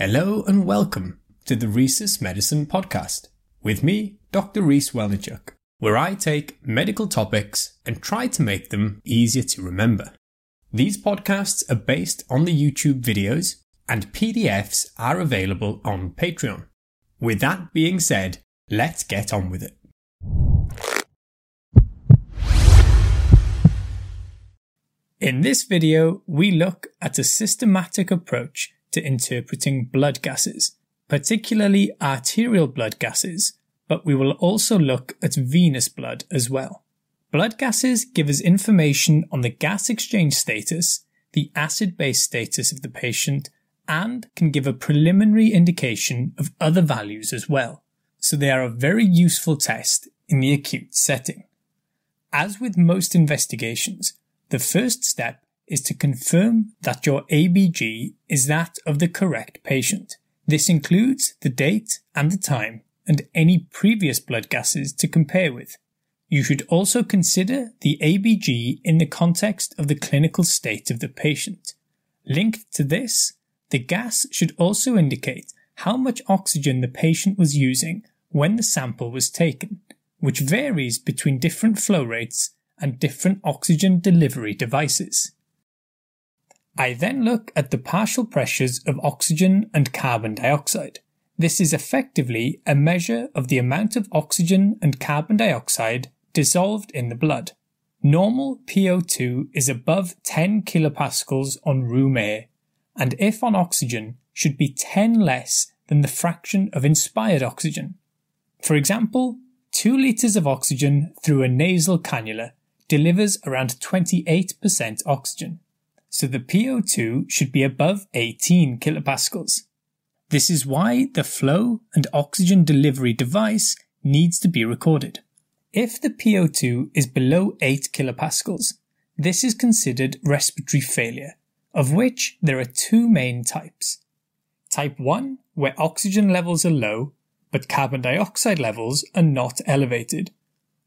Hello and welcome to the Rhesus Medicine Podcast with me, Dr. Reese Welnichuk, where I take medical topics and try to make them easier to remember. These podcasts are based on the YouTube videos and PDFs are available on Patreon. With that being said, let's get on with it. In this video, we look at a systematic approach to interpreting blood gases, particularly arterial blood gases, but we will also look at venous blood as well. Blood gases give us information on the gas exchange status, the acid base status of the patient, and can give a preliminary indication of other values as well. So they are a very useful test in the acute setting. As with most investigations, the first step is to confirm that your ABG is that of the correct patient. This includes the date and the time and any previous blood gases to compare with. You should also consider the ABG in the context of the clinical state of the patient. Linked to this, the gas should also indicate how much oxygen the patient was using when the sample was taken, which varies between different flow rates and different oxygen delivery devices. I then look at the partial pressures of oxygen and carbon dioxide. This is effectively a measure of the amount of oxygen and carbon dioxide dissolved in the blood. Normal PO2 is above 10 kilopascals on room air, and if on oxygen, should be 10 less than the fraction of inspired oxygen. For example, 2 litres of oxygen through a nasal cannula delivers around 28% oxygen so the PO2 should be above 18 kilopascals. This is why the flow and oxygen delivery device needs to be recorded. If the PO2 is below 8 kilopascals, this is considered respiratory failure, of which there are two main types. Type 1, where oxygen levels are low, but carbon dioxide levels are not elevated.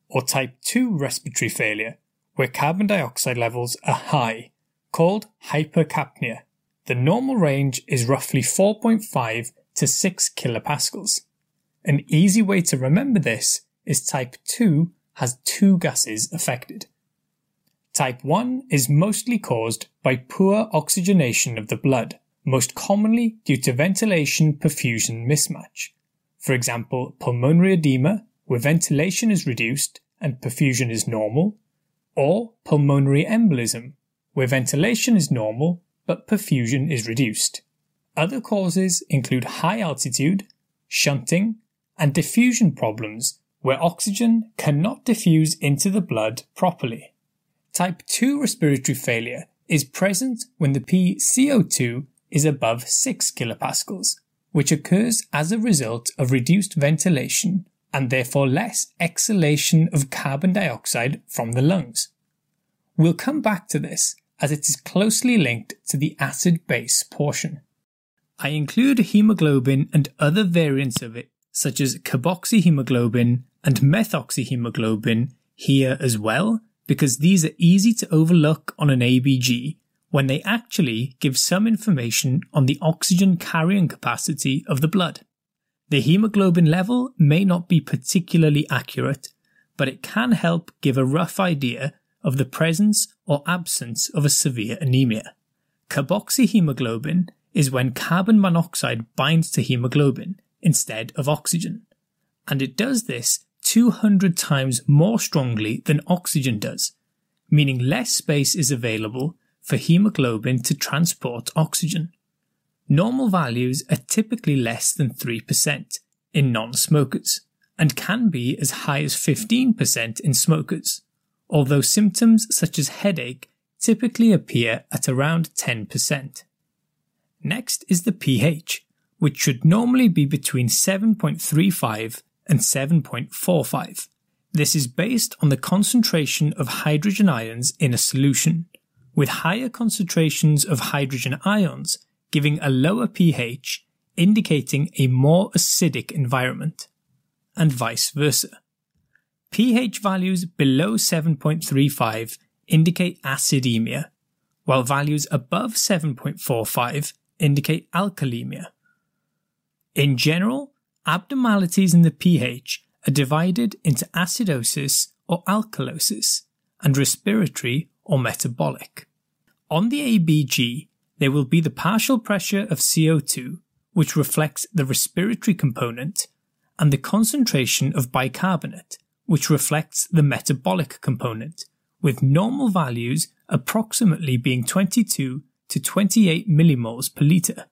Or type 2 respiratory failure, where carbon dioxide levels are high, called hypercapnia. The normal range is roughly 4.5 to 6 kilopascals. An easy way to remember this is type 2 has two gases affected. Type 1 is mostly caused by poor oxygenation of the blood, most commonly due to ventilation perfusion mismatch. For example, pulmonary edema, where ventilation is reduced and perfusion is normal, or pulmonary embolism, where ventilation is normal but perfusion is reduced. Other causes include high altitude, shunting, and diffusion problems where oxygen cannot diffuse into the blood properly. Type 2 respiratory failure is present when the PCO2 is above 6 kilopascals, which occurs as a result of reduced ventilation and therefore less exhalation of carbon dioxide from the lungs. We'll come back to this as it is closely linked to the acid base portion. I include hemoglobin and other variants of it, such as carboxyhemoglobin and methoxyhemoglobin, here as well, because these are easy to overlook on an ABG when they actually give some information on the oxygen carrying capacity of the blood. The hemoglobin level may not be particularly accurate, but it can help give a rough idea of the presence or absence of a severe anemia. Carboxyhemoglobin is when carbon monoxide binds to hemoglobin instead of oxygen, and it does this 200 times more strongly than oxygen does, meaning less space is available for hemoglobin to transport oxygen. Normal values are typically less than 3% in non smokers and can be as high as 15% in smokers although symptoms such as headache typically appear at around 10%. Next is the pH, which should normally be between 7.35 and 7.45. This is based on the concentration of hydrogen ions in a solution, with higher concentrations of hydrogen ions giving a lower pH, indicating a more acidic environment, and vice versa pH values below 7.35 indicate acidemia, while values above 7.45 indicate alkalemia. In general, abnormalities in the pH are divided into acidosis or alkalosis and respiratory or metabolic. On the ABG, there will be the partial pressure of CO2, which reflects the respiratory component, and the concentration of bicarbonate, which reflects the metabolic component, with normal values approximately being 22 to 28 millimoles per litre.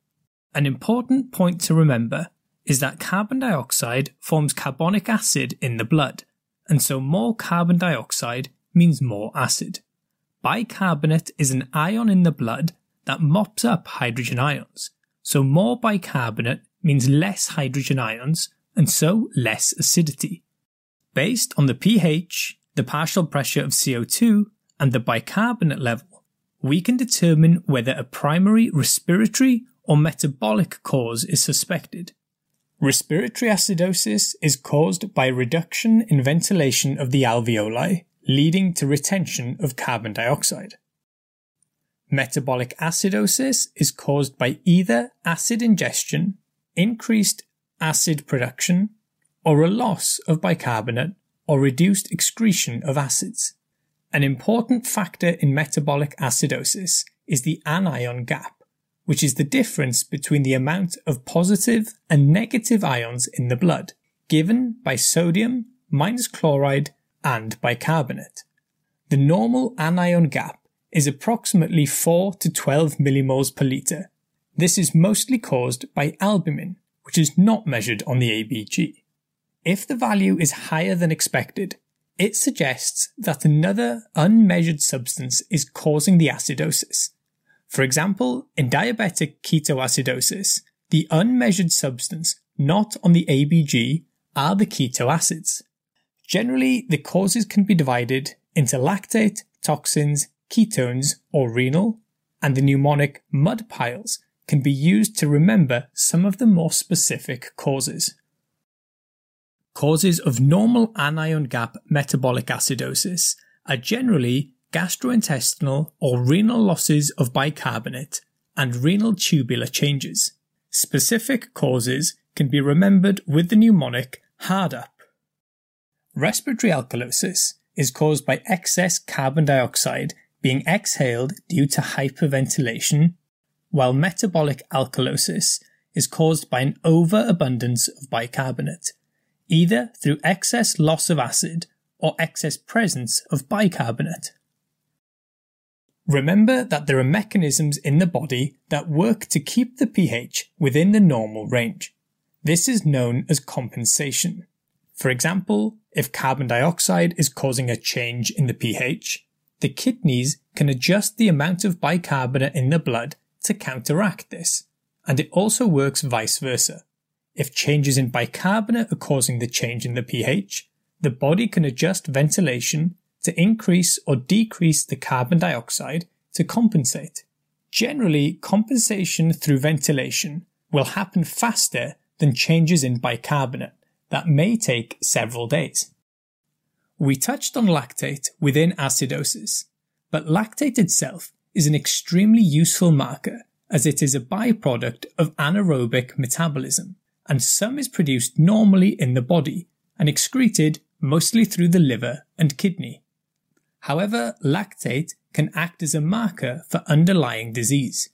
An important point to remember is that carbon dioxide forms carbonic acid in the blood, and so more carbon dioxide means more acid. Bicarbonate is an ion in the blood that mops up hydrogen ions, so more bicarbonate means less hydrogen ions and so less acidity. Based on the pH, the partial pressure of CO2, and the bicarbonate level, we can determine whether a primary respiratory or metabolic cause is suspected. Respiratory acidosis is caused by reduction in ventilation of the alveoli, leading to retention of carbon dioxide. Metabolic acidosis is caused by either acid ingestion, increased acid production, or a loss of bicarbonate or reduced excretion of acids. An important factor in metabolic acidosis is the anion gap, which is the difference between the amount of positive and negative ions in the blood, given by sodium minus chloride and bicarbonate. The normal anion gap is approximately 4 to 12 millimoles per litre. This is mostly caused by albumin, which is not measured on the ABG. If the value is higher than expected, it suggests that another unmeasured substance is causing the acidosis. For example, in diabetic ketoacidosis, the unmeasured substance not on the ABG are the keto acids. Generally, the causes can be divided into lactate, toxins, ketones, or renal, and the mnemonic mud piles can be used to remember some of the more specific causes. Causes of normal anion gap metabolic acidosis are generally gastrointestinal or renal losses of bicarbonate, and renal tubular changes. Specific causes can be remembered with the mnemonic hard up. Respiratory alkalosis is caused by excess carbon dioxide being exhaled due to hyperventilation, while metabolic alkalosis is caused by an overabundance of bicarbonate, either through excess loss of acid or excess presence of bicarbonate. Remember that there are mechanisms in the body that work to keep the pH within the normal range. This is known as compensation. For example, if carbon dioxide is causing a change in the pH, the kidneys can adjust the amount of bicarbonate in the blood to counteract this, and it also works vice versa. If changes in bicarbonate are causing the change in the pH, the body can adjust ventilation to increase or decrease the carbon dioxide to compensate. Generally, compensation through ventilation will happen faster than changes in bicarbonate that may take several days. We touched on lactate within acidosis, but lactate itself is an extremely useful marker as it is a byproduct of anaerobic metabolism, and some is produced normally in the body and excreted mostly through the liver and kidney. However, lactate can act as a marker for underlying disease,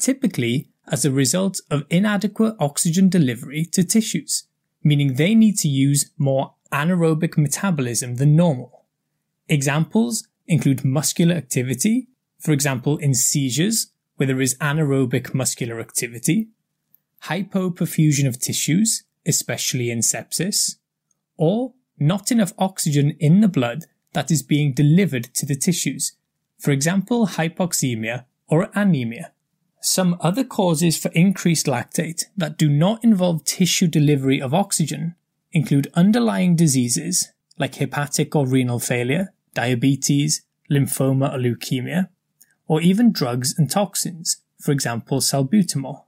typically as a result of inadequate oxygen delivery to tissues, meaning they need to use more anaerobic metabolism than normal. Examples include muscular activity, for example in seizures where there is anaerobic muscular activity, hypoperfusion of tissues, especially in sepsis, or not enough oxygen in the blood that is being delivered to the tissues, for example, hypoxemia or anemia. Some other causes for increased lactate that do not involve tissue delivery of oxygen include underlying diseases like hepatic or renal failure, diabetes, lymphoma or leukemia, or even drugs and toxins, for example, salbutamol.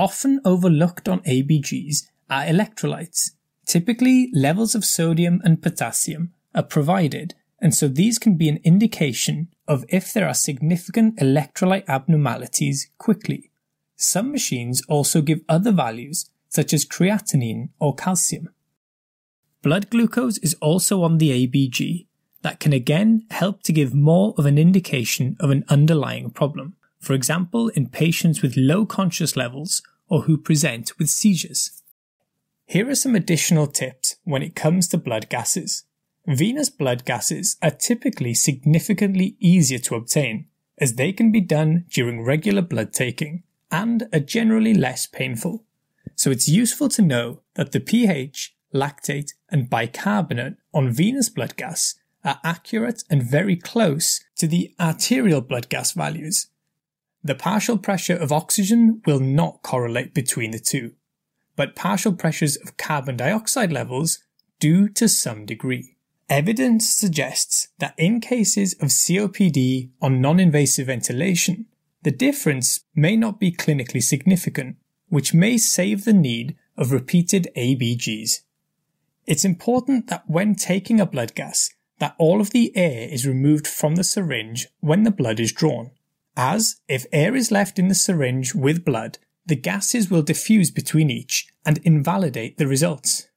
Often overlooked on ABGs are electrolytes. Typically, levels of sodium and potassium are provided, and so these can be an indication of if there are significant electrolyte abnormalities quickly. Some machines also give other values, such as creatinine or calcium. Blood glucose is also on the ABG, that can again help to give more of an indication of an underlying problem, for example, in patients with low conscious levels or who present with seizures. Here are some additional tips when it comes to blood gases. Venous blood gases are typically significantly easier to obtain, as they can be done during regular blood taking and are generally less painful. So it's useful to know that the pH, lactate, and bicarbonate on venous blood gas are accurate and very close to the arterial blood gas values. The partial pressure of oxygen will not correlate between the two, but partial pressures of carbon dioxide levels do to some degree. Evidence suggests that in cases of COPD on non-invasive ventilation, the difference may not be clinically significant, which may save the need of repeated ABGs. It's important that when taking a blood gas, that all of the air is removed from the syringe when the blood is drawn, as if air is left in the syringe with blood, the gases will diffuse between each and invalidate the results.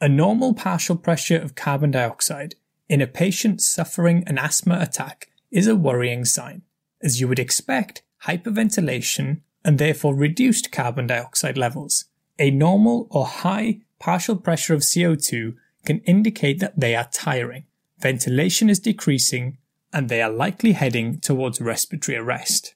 A normal partial pressure of carbon dioxide in a patient suffering an asthma attack is a worrying sign, as you would expect hyperventilation and therefore reduced carbon dioxide levels. A normal or high partial pressure of CO2 can indicate that they are tiring ventilation is decreasing, and they are likely heading towards respiratory arrest.